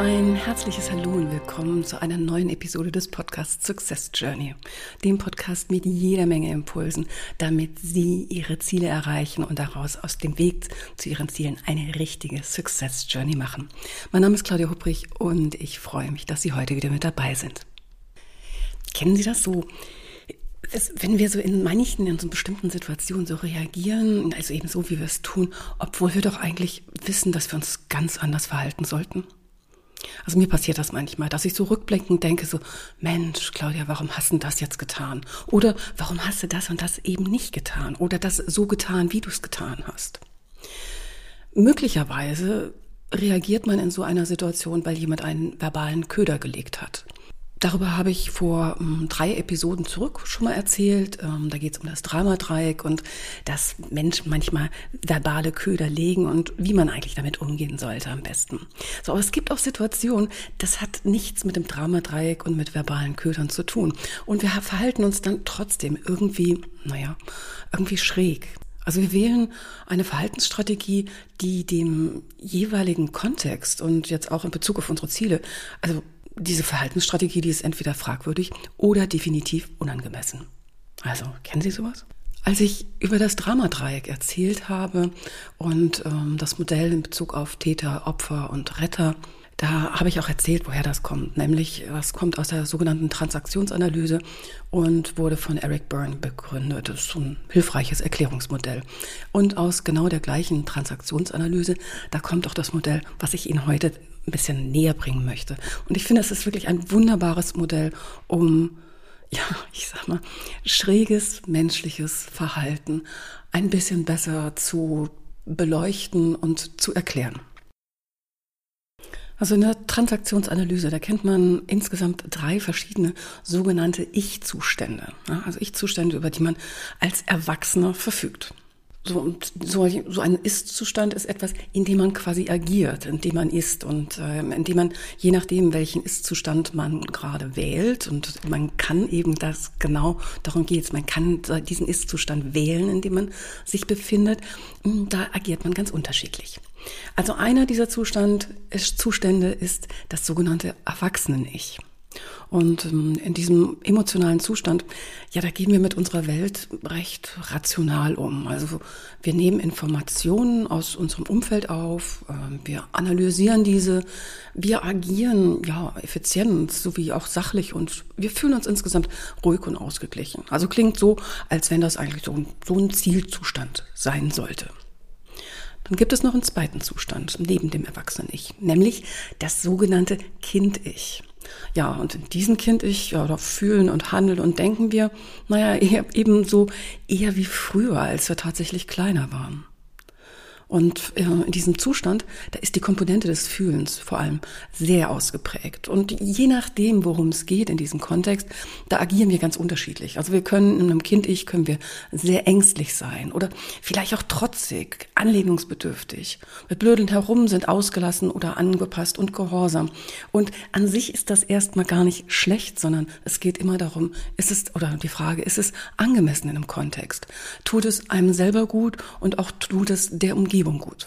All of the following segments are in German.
Ein herzliches Hallo und willkommen zu einer neuen Episode des Podcasts Success Journey, dem Podcast mit jeder Menge Impulsen, damit Sie Ihre Ziele erreichen und daraus aus dem Weg zu Ihren Zielen eine richtige Success Journey machen. Mein Name ist Claudia Hupprich und ich freue mich, dass Sie heute wieder mit dabei sind. Kennen Sie das so? wenn wir so in manchen, in so bestimmten Situationen so reagieren, also eben so, wie wir es tun, obwohl wir doch eigentlich wissen, dass wir uns ganz anders verhalten sollten. Also mir passiert das manchmal, dass ich so rückblickend denke, so, Mensch, Claudia, warum hast du das jetzt getan? Oder warum hast du das und das eben nicht getan? Oder das so getan, wie du es getan hast? Möglicherweise reagiert man in so einer Situation, weil jemand einen verbalen Köder gelegt hat. Darüber habe ich vor ähm, drei Episoden zurück schon mal erzählt. Ähm, da geht es um das Dramadreieck und dass Menschen manchmal verbale Köder legen und wie man eigentlich damit umgehen sollte am besten. So, aber es gibt auch Situationen, das hat nichts mit dem Dramadreieck und mit verbalen Ködern zu tun. Und wir verhalten uns dann trotzdem irgendwie, naja, irgendwie schräg. Also wir wählen eine Verhaltensstrategie, die dem jeweiligen Kontext und jetzt auch in Bezug auf unsere Ziele, also diese Verhaltensstrategie, die ist entweder fragwürdig oder definitiv unangemessen. Also, kennen Sie sowas? Als ich über das Dramadreieck erzählt habe und ähm, das Modell in Bezug auf Täter, Opfer und Retter, da habe ich auch erzählt, woher das kommt. Nämlich, das kommt aus der sogenannten Transaktionsanalyse und wurde von Eric Byrne begründet. Das ist ein hilfreiches Erklärungsmodell. Und aus genau der gleichen Transaktionsanalyse, da kommt auch das Modell, was ich Ihnen heute ein bisschen näher bringen möchte. Und ich finde, es ist wirklich ein wunderbares Modell, um, ja, ich sag mal, schräges menschliches Verhalten ein bisschen besser zu beleuchten und zu erklären. Also in der Transaktionsanalyse, da kennt man insgesamt drei verschiedene sogenannte Ich-Zustände. Also Ich-Zustände, über die man als Erwachsener verfügt. So, so, so ein Ist-Zustand ist etwas, in dem man quasi agiert, in dem man ist und äh, in dem man, je nachdem, welchen Ist-Zustand man gerade wählt, und man kann eben das genau, darum geht's, man kann diesen Ist-Zustand wählen, in dem man sich befindet, da agiert man ganz unterschiedlich. Also einer dieser Zustand, Zustände ist das sogenannte Erwachsenen-Ich. Und ähm, in diesem emotionalen Zustand, ja, da gehen wir mit unserer Welt recht rational um. Also wir nehmen Informationen aus unserem Umfeld auf, ähm, wir analysieren diese, wir agieren ja effizient sowie auch sachlich und wir fühlen uns insgesamt ruhig und ausgeglichen. Also klingt so, als wenn das eigentlich so, so ein Zielzustand sein sollte. Dann gibt es noch einen zweiten Zustand neben dem Erwachsenen-Ich, nämlich das sogenannte Kind-Ich. Ja, und in diesem Kind-Ich, ja, da fühlen und handeln und denken wir, naja, eher, ebenso eher wie früher, als wir tatsächlich kleiner waren. Und äh, in diesem Zustand, da ist die Komponente des Fühlens vor allem sehr ausgeprägt. Und je nachdem, worum es geht in diesem Kontext, da agieren wir ganz unterschiedlich. Also wir können in einem Kind-Ich können wir sehr ängstlich sein oder vielleicht auch trotzig, anlehnungsbedürftig. Wir blödeln herum, sind ausgelassen oder angepasst und gehorsam. Und an sich ist das erstmal gar nicht schlecht, sondern es geht immer darum, ist es, oder die Frage, ist es angemessen in einem Kontext? Tut es einem selber gut und auch tut es der Umgebung Umgebung gut.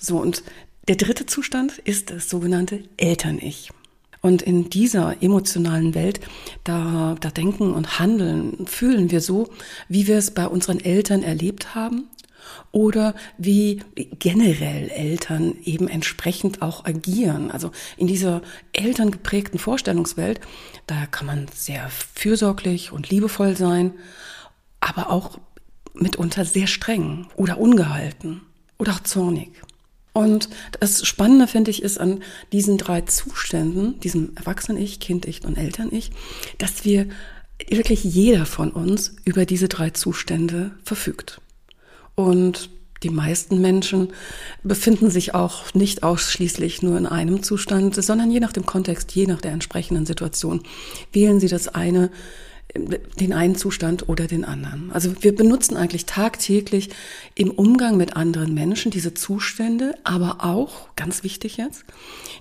So, und der dritte Zustand ist das sogenannte Eltern-Ich. Und in dieser emotionalen Welt, da, da denken und handeln, fühlen wir so, wie wir es bei unseren Eltern erlebt haben oder wie generell Eltern eben entsprechend auch agieren. Also in dieser elterngeprägten Vorstellungswelt, da kann man sehr fürsorglich und liebevoll sein, aber auch mitunter sehr streng oder ungehalten oder auch zornig. Und das Spannende finde ich ist an diesen drei Zuständen, diesem Erwachsenen-Ich, Kind-Ich und Eltern-Ich, dass wir wirklich jeder von uns über diese drei Zustände verfügt. Und Die meisten Menschen befinden sich auch nicht ausschließlich nur in einem Zustand, sondern je nach dem Kontext, je nach der entsprechenden Situation, wählen sie das eine, den einen Zustand oder den anderen. Also wir benutzen eigentlich tagtäglich im Umgang mit anderen Menschen diese Zustände, aber auch, ganz wichtig jetzt,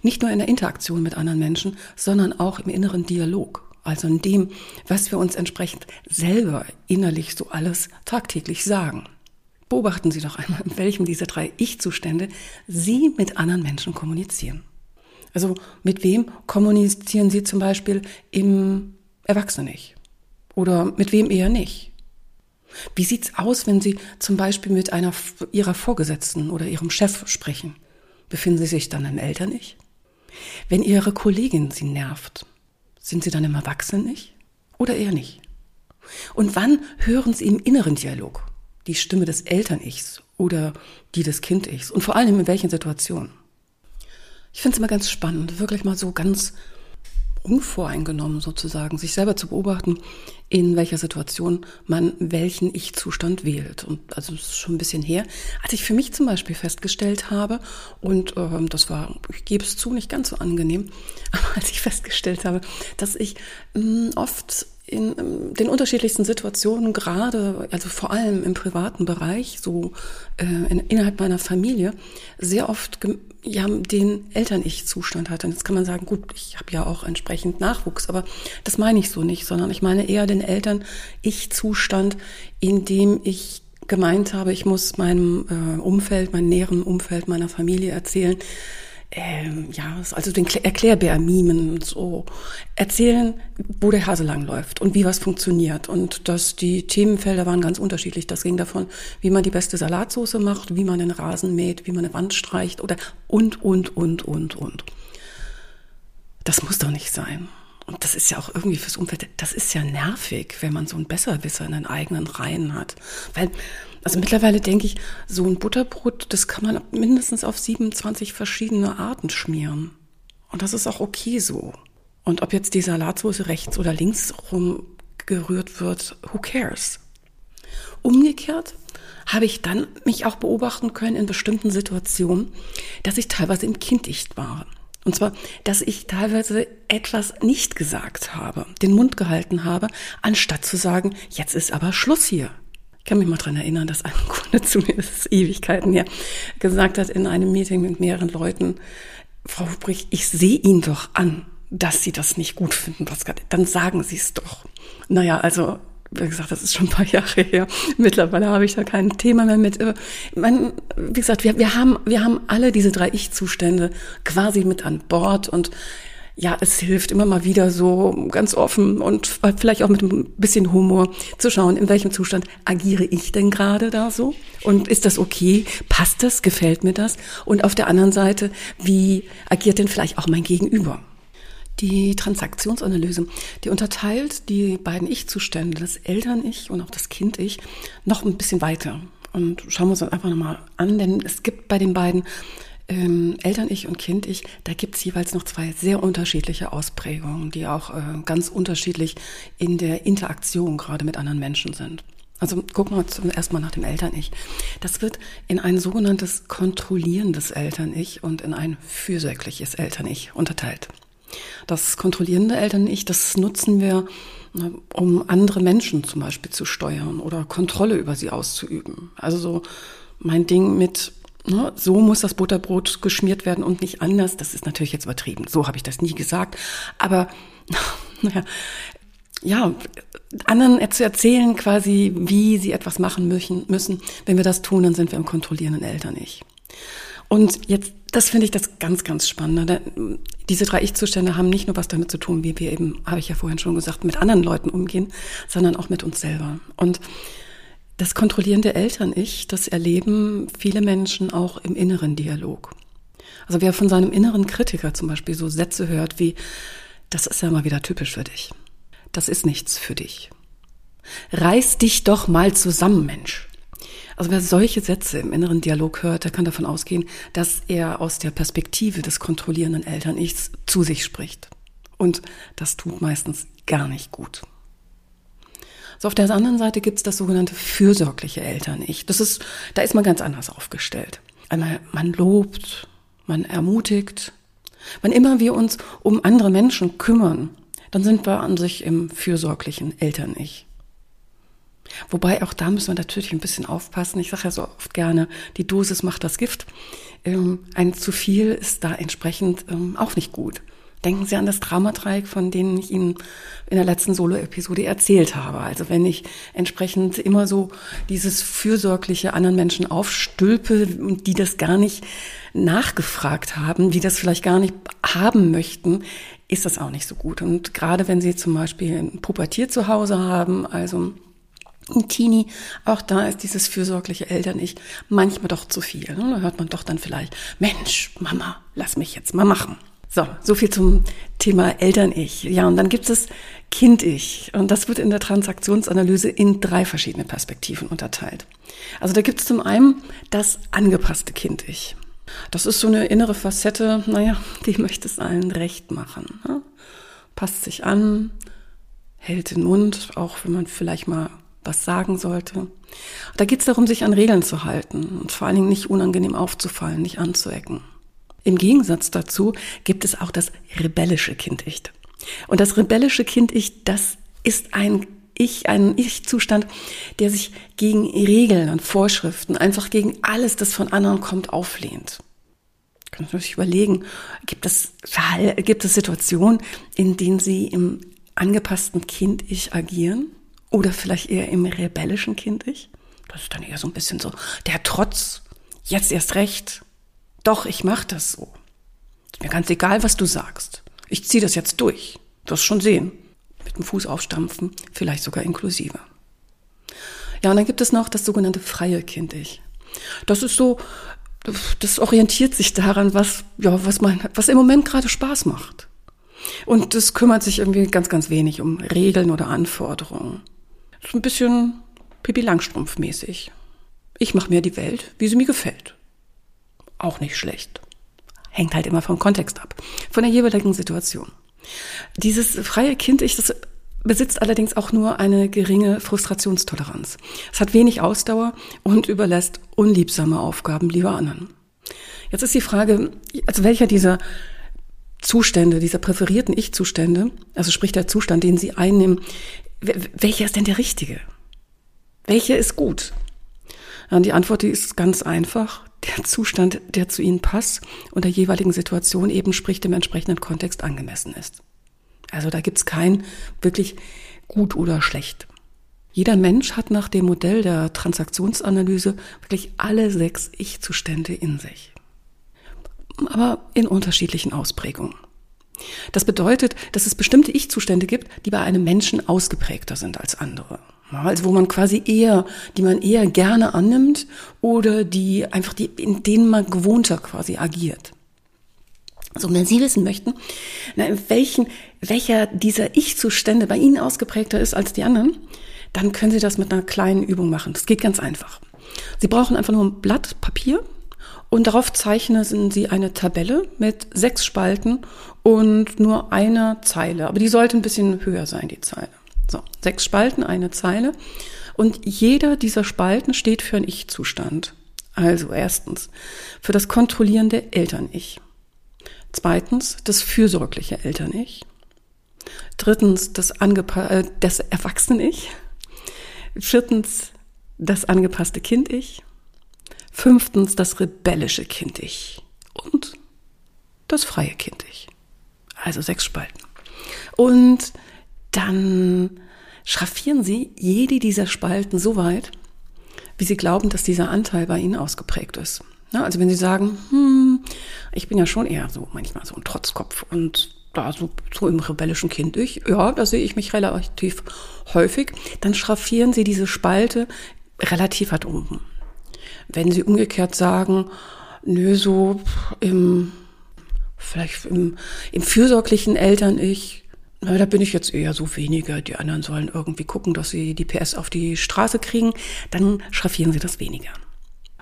nicht nur in der Interaktion mit anderen Menschen, sondern auch im inneren Dialog. Also in dem, was wir uns entsprechend selber innerlich so alles tagtäglich sagen. Beobachten Sie doch einmal, in welchem dieser drei Ich-Zustände Sie mit anderen Menschen kommunizieren. Also mit wem kommunizieren Sie zum Beispiel im Erwachsenen-Ich? Oder mit wem eher nicht? Wie sieht's aus, wenn Sie zum Beispiel mit einer Ihrer Vorgesetzten oder Ihrem Chef sprechen? Befinden Sie sich dann im Eltern-Ich? Wenn Ihre Kollegin Sie nervt, sind Sie dann im Erwachsenen-Ich? Oder eher nicht? Und wann hören Sie im inneren Dialog? die Stimme des Eltern-Ichs oder die des Kind-Ichs und vor allem in welchen Situationen. Ich finde es immer ganz spannend, wirklich mal so ganz unvoreingenommen sozusagen, sich selber zu beobachten, in welcher Situation man welchen Ich-Zustand wählt. Und also es ist schon ein bisschen her, als ich für mich zum Beispiel festgestellt habe, und ähm, das war, ich gebe es zu, nicht ganz so angenehm, aber als ich festgestellt habe, dass ich ähm, oft in ähm, den unterschiedlichsten Situationen, gerade, also vor allem im privaten Bereich, so äh, in, innerhalb meiner Familie, sehr oft ja, den Eltern-Ich-Zustand hatte. Und jetzt kann man sagen, gut, ich habe ja auch entsprechend Nachwuchs, aber das meine ich so nicht, sondern ich meine eher den Eltern-Ich-Zustand, in dem ich gemeint habe, ich muss meinem äh, Umfeld, meinem näheren Umfeld, meiner Familie erzählen, ähm, ja, also den Erklärbär-Mimen und so erzählen, wo der Hase lang läuft und wie was funktioniert. Und dass die Themenfelder waren ganz unterschiedlich. Das ging davon, wie man die beste Salatsauce macht, wie man den Rasen mäht, wie man eine Wand streicht oder und, und, und, und, und. Das muss doch nicht sein. Und das ist ja auch irgendwie fürs Umfeld, das ist ja nervig, wenn man so einen Besserwisser in den eigenen Reihen hat. Weil also mittlerweile denke ich, so ein Butterbrot, das kann man mindestens auf 27 verschiedene Arten schmieren. Und das ist auch okay so. Und ob jetzt die Salatsauce rechts oder links rumgerührt wird, who cares? Umgekehrt habe ich dann mich auch beobachten können in bestimmten Situationen, dass ich teilweise im Kindicht war. Und zwar, dass ich teilweise etwas nicht gesagt habe, den Mund gehalten habe, anstatt zu sagen, jetzt ist aber Schluss hier. Ich kann mich mal dran erinnern, dass ein Kunde zu mir, das ist Ewigkeiten her, gesagt hat in einem Meeting mit mehreren Leuten, Frau Hubrich, ich sehe Ihnen doch an, dass Sie das nicht gut finden, was gerade, dann sagen Sie es doch. Naja, also wie gesagt, das ist schon ein paar Jahre her. Mittlerweile habe ich da kein Thema mehr mit. Man, wie gesagt, wir, wir, haben, wir haben alle diese drei Ich-Zustände quasi mit an Bord und ja, es hilft immer mal wieder so ganz offen und vielleicht auch mit ein bisschen Humor zu schauen, in welchem Zustand agiere ich denn gerade da so? Und ist das okay? Passt das? Gefällt mir das? Und auf der anderen Seite, wie agiert denn vielleicht auch mein Gegenüber? Die Transaktionsanalyse, die unterteilt die beiden Ich-Zustände, das Eltern-Ich und auch das Kind-Ich, noch ein bisschen weiter. Und schauen wir uns das einfach nochmal an, denn es gibt bei den beiden ähm, Eltern-Ich und Kind-Ich, da gibt es jeweils noch zwei sehr unterschiedliche Ausprägungen, die auch äh, ganz unterschiedlich in der Interaktion gerade mit anderen Menschen sind. Also gucken wir zum ersten Mal nach dem Eltern-Ich. Das wird in ein sogenanntes kontrollierendes Eltern-Ich und in ein fürsorgliches Eltern-Ich unterteilt. Das kontrollierende Eltern-Ich, das nutzen wir, um andere Menschen zum Beispiel zu steuern oder Kontrolle über sie auszuüben. Also so mein Ding mit Ne, so muss das Butterbrot geschmiert werden und nicht anders. Das ist natürlich jetzt übertrieben. So habe ich das nie gesagt. Aber naja, ja, anderen zu erzählen quasi, wie sie etwas machen müssen. Wenn wir das tun, dann sind wir im kontrollierenden Eltern nicht. Und jetzt, das finde ich das ganz, ganz Spannende. Diese drei Ich-Zustände haben nicht nur was damit zu tun, wie wir eben, habe ich ja vorhin schon gesagt, mit anderen Leuten umgehen, sondern auch mit uns selber. Und das kontrollierende Eltern-Ich, das erleben viele Menschen auch im inneren Dialog. Also wer von seinem inneren Kritiker zum Beispiel so Sätze hört wie, das ist ja mal wieder typisch für dich. Das ist nichts für dich. Reiß dich doch mal zusammen, Mensch. Also wer solche Sätze im inneren Dialog hört, der kann davon ausgehen, dass er aus der Perspektive des kontrollierenden Eltern-Ichs zu sich spricht. Und das tut meistens gar nicht gut. So auf der anderen Seite gibt es das sogenannte fürsorgliche Eltern-Ich. Das ist, da ist man ganz anders aufgestellt. Einmal, man lobt, man ermutigt. Wann immer wir uns um andere Menschen kümmern, dann sind wir an sich im fürsorglichen Eltern-Ich. Wobei auch da müssen wir natürlich ein bisschen aufpassen. Ich sage ja so oft gerne, die Dosis macht das Gift. Ähm, ein zu viel ist da entsprechend ähm, auch nicht gut. Denken Sie an das Dramadreieck, von dem ich Ihnen in der letzten Solo-Episode erzählt habe. Also wenn ich entsprechend immer so dieses fürsorgliche anderen Menschen aufstülpe, die das gar nicht nachgefragt haben, die das vielleicht gar nicht haben möchten, ist das auch nicht so gut. Und gerade wenn Sie zum Beispiel ein Pubertier zu Hause haben, also ein Teenie, auch da ist dieses fürsorgliche Eltern-Ich manchmal doch zu viel. Da hört man doch dann vielleicht, Mensch, Mama, lass mich jetzt mal machen. So, so viel zum Thema Eltern-Ich. Ja, und dann gibt es Kind-Ich. Und das wird in der Transaktionsanalyse in drei verschiedene Perspektiven unterteilt. Also da gibt es zum einen das angepasste Kind-Ich. Das ist so eine innere Facette, naja, die möchte es allen recht machen. Ne? Passt sich an, hält den Mund, auch wenn man vielleicht mal was sagen sollte. Da geht es darum, sich an Regeln zu halten und vor allen Dingen nicht unangenehm aufzufallen, nicht anzuecken. Im Gegensatz dazu gibt es auch das rebellische Kind-Ich. Und das rebellische Kind-Ich, das ist ein Ich, ein Ich-Zustand, der sich gegen Regeln und Vorschriften, einfach gegen alles, das von anderen kommt, auflehnt. Kann man sich überlegen, gibt es, gibt es Situationen, in denen Sie im angepassten Kind-Ich agieren? Oder vielleicht eher im rebellischen Kind-Ich? Das ist dann eher so ein bisschen so der Trotz, jetzt erst recht, doch, ich mache das so. Ist mir ganz egal, was du sagst. Ich ziehe das jetzt durch. Du wirst schon sehen. Mit dem Fuß aufstampfen, vielleicht sogar inklusive. Ja, und dann gibt es noch das sogenannte freie Kind-Ich. Das ist so, das orientiert sich daran, was, ja, was man, was im Moment gerade Spaß macht. Und das kümmert sich irgendwie ganz, ganz wenig um Regeln oder Anforderungen. Das ist ein bisschen Pipi Langstrumpf mäßig. Ich mache mir die Welt, wie sie mir gefällt auch nicht schlecht. Hängt halt immer vom Kontext ab, von der jeweiligen Situation. Dieses freie Kind-Ich, das besitzt allerdings auch nur eine geringe Frustrationstoleranz. Es hat wenig Ausdauer und überlässt unliebsame Aufgaben lieber anderen. Jetzt ist die Frage, also welcher dieser Zustände, dieser präferierten Ich-Zustände, also sprich der Zustand, den Sie einnehmen, welcher ist denn der richtige? Welcher ist gut? Die Antwort, die ist ganz einfach der Zustand, der zu ihnen passt und der jeweiligen Situation eben spricht im entsprechenden Kontext angemessen ist. Also da gibt's kein wirklich gut oder schlecht. Jeder Mensch hat nach dem Modell der Transaktionsanalyse wirklich alle sechs Ich-Zustände in sich. Aber in unterschiedlichen Ausprägungen. Das bedeutet, dass es bestimmte Ich-Zustände gibt, die bei einem Menschen ausgeprägter sind als andere. Also wo man quasi eher, die man eher gerne annimmt oder die einfach die, in denen man gewohnter quasi agiert. So, wenn Sie wissen möchten, na, in welchen, welcher dieser Ich-Zustände bei Ihnen ausgeprägter ist als die anderen, dann können Sie das mit einer kleinen Übung machen. Das geht ganz einfach. Sie brauchen einfach nur ein Blatt Papier und darauf zeichnen Sie eine Tabelle mit sechs Spalten und nur einer Zeile. Aber die sollte ein bisschen höher sein, die Zeile. So, sechs Spalten, eine Zeile. Und jeder dieser Spalten steht für einen Ich-Zustand. Also erstens für das kontrollierende Eltern-Ich. Zweitens das fürsorgliche Eltern-Ich. Drittens das, äh, das Erwachsenen-Ich. Viertens das angepasste Kind-Ich. Fünftens das rebellische Kind-Ich. Und das freie Kind-Ich. Also sechs Spalten. Und dann schraffieren Sie jede dieser Spalten so weit, wie Sie glauben, dass dieser Anteil bei Ihnen ausgeprägt ist. also wenn Sie sagen, hm, ich bin ja schon eher so manchmal so ein Trotzkopf und da so, so im rebellischen Kind ich, ja, da sehe ich mich relativ häufig, dann schraffieren Sie diese Spalte relativ weit oben. Wenn Sie umgekehrt sagen, nö, so im, vielleicht im, im fürsorglichen Eltern-Ich, na, da bin ich jetzt eher so weniger. Die anderen sollen irgendwie gucken, dass sie die PS auf die Straße kriegen. Dann schraffieren sie das weniger.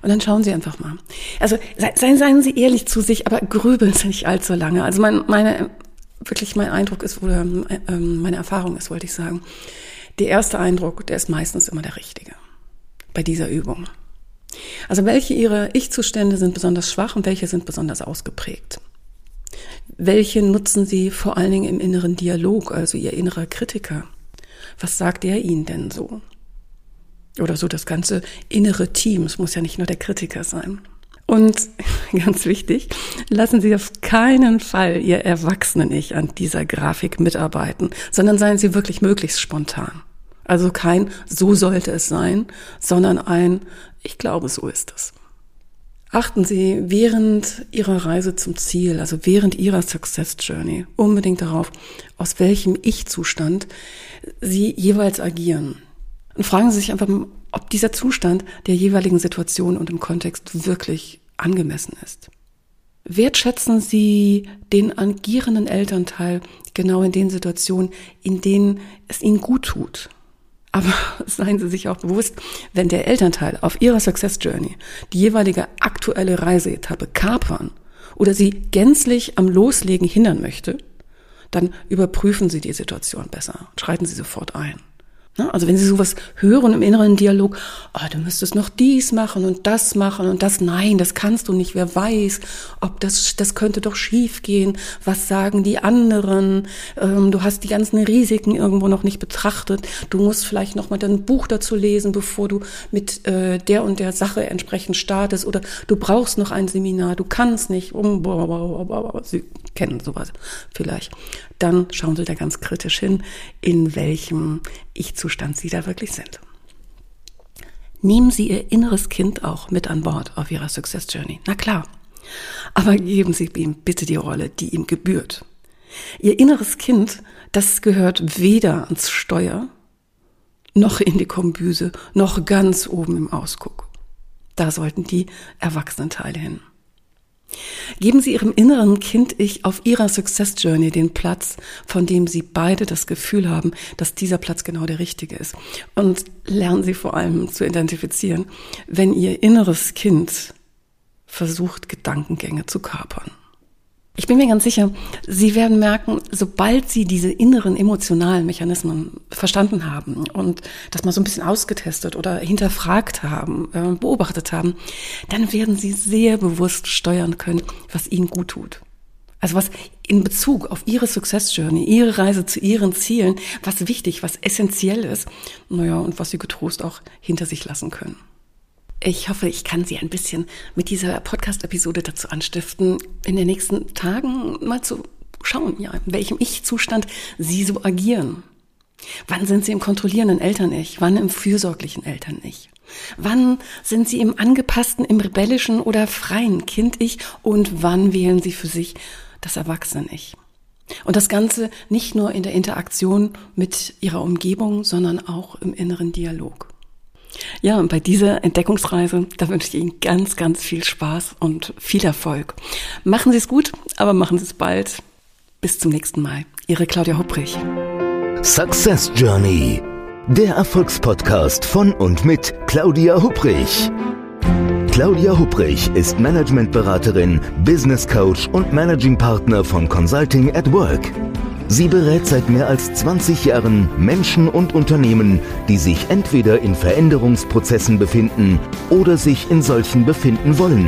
Und dann schauen Sie einfach mal. Also seien, seien Sie ehrlich zu sich, aber grübeln Sie nicht allzu lange. Also mein, meine, wirklich mein Eindruck ist, oder ähm, meine Erfahrung ist, wollte ich sagen, Der erste Eindruck, der ist meistens immer der richtige bei dieser Übung. Also welche ihrer Ich-Zustände sind besonders schwach und welche sind besonders ausgeprägt? Welche nutzen sie vor allen Dingen im inneren Dialog, also ihr innerer Kritiker? Was sagt er ihnen denn so? Oder so das ganze innere Team, es muss ja nicht nur der Kritiker sein. Und ganz wichtig, lassen Sie auf keinen Fall Ihr Erwachsenen-Ich an dieser Grafik mitarbeiten, sondern seien Sie wirklich möglichst spontan. Also kein so sollte es sein, sondern ein ich glaube, so ist es. Achten Sie während Ihrer Reise zum Ziel, also während Ihrer Success Journey, unbedingt darauf, aus welchem Ich-Zustand Sie jeweils agieren. Und fragen Sie sich einfach, ob dieser Zustand der jeweiligen Situation und im Kontext wirklich angemessen ist. Wertschätzen Sie den agierenden Elternteil genau in den Situationen, in denen es Ihnen gut tut aber seien Sie sich auch bewusst, wenn der Elternteil auf Ihrer Success Journey die jeweilige aktuelle Reiseetappe kapern oder Sie gänzlich am Loslegen hindern möchte, dann überprüfen Sie die Situation besser, schreiten Sie sofort ein. Ne? Also wenn Sie sowas hören im inneren Dialog, oh, du müsstest noch dies machen und das machen und das, nein, das kannst du nicht, wer weiß, ob das, das könnte doch schief gehen, was sagen die anderen, ähm, du hast die ganzen Risiken irgendwo noch nicht betrachtet, du musst vielleicht noch mal dein Buch dazu lesen, bevor du mit äh, der und der Sache entsprechend startest. Oder du brauchst noch ein Seminar, du kannst nicht, Sie kennen sowas vielleicht. Dann schauen Sie da ganz kritisch hin, in welchem Ich-Zustand Sie da wirklich sind. Nehmen Sie Ihr inneres Kind auch mit an Bord auf Ihrer Success Journey. Na klar. Aber geben Sie ihm bitte die Rolle, die ihm gebührt. Ihr inneres Kind, das gehört weder ans Steuer, noch in die Kombüse, noch ganz oben im Ausguck. Da sollten die Erwachsenenteile hin. Geben Sie Ihrem inneren Kind-Ich auf Ihrer Success Journey den Platz, von dem Sie beide das Gefühl haben, dass dieser Platz genau der richtige ist. Und lernen Sie vor allem zu identifizieren, wenn Ihr inneres Kind versucht, Gedankengänge zu kapern. Ich bin mir ganz sicher, Sie werden merken, sobald Sie diese inneren emotionalen Mechanismen verstanden haben und das mal so ein bisschen ausgetestet oder hinterfragt haben, äh, beobachtet haben, dann werden Sie sehr bewusst steuern können, was Ihnen gut tut. Also was in Bezug auf Ihre Success Journey, Ihre Reise zu Ihren Zielen, was wichtig, was essentiell ist, naja, und was Sie getrost auch hinter sich lassen können. Ich hoffe, ich kann Sie ein bisschen mit dieser Podcast-Episode dazu anstiften, in den nächsten Tagen mal zu schauen, ja, in welchem Ich-Zustand Sie so agieren. Wann sind Sie im kontrollierenden Eltern-Ich? Wann im fürsorglichen Eltern-Ich? Wann sind Sie im angepassten, im rebellischen oder freien Kind-Ich? Und wann wählen Sie für sich das Erwachsenen-Ich? Und das Ganze nicht nur in der Interaktion mit Ihrer Umgebung, sondern auch im inneren Dialog. Ja, und bei dieser Entdeckungsreise, da wünsche ich Ihnen ganz, ganz viel Spaß und viel Erfolg. Machen Sie es gut, aber machen Sie es bald. Bis zum nächsten Mal. Ihre Claudia Hupprich. Success Journey. Der Erfolgspodcast von und mit Claudia Hupprich. Claudia Hupprich ist Managementberaterin, Business Coach und Managing Partner von Consulting at Work. Sie berät seit mehr als 20 Jahren Menschen und Unternehmen, die sich entweder in Veränderungsprozessen befinden oder sich in solchen befinden wollen.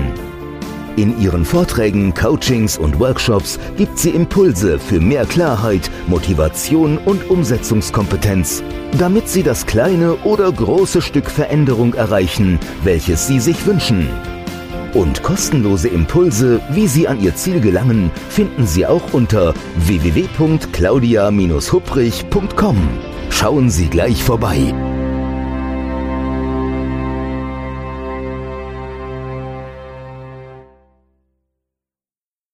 In ihren Vorträgen, Coachings und Workshops gibt sie Impulse für mehr Klarheit, Motivation und Umsetzungskompetenz, damit sie das kleine oder große Stück Veränderung erreichen, welches sie sich wünschen. Und kostenlose Impulse, wie Sie an Ihr Ziel gelangen, finden Sie auch unter www.claudia-hupprich.com. Schauen Sie gleich vorbei.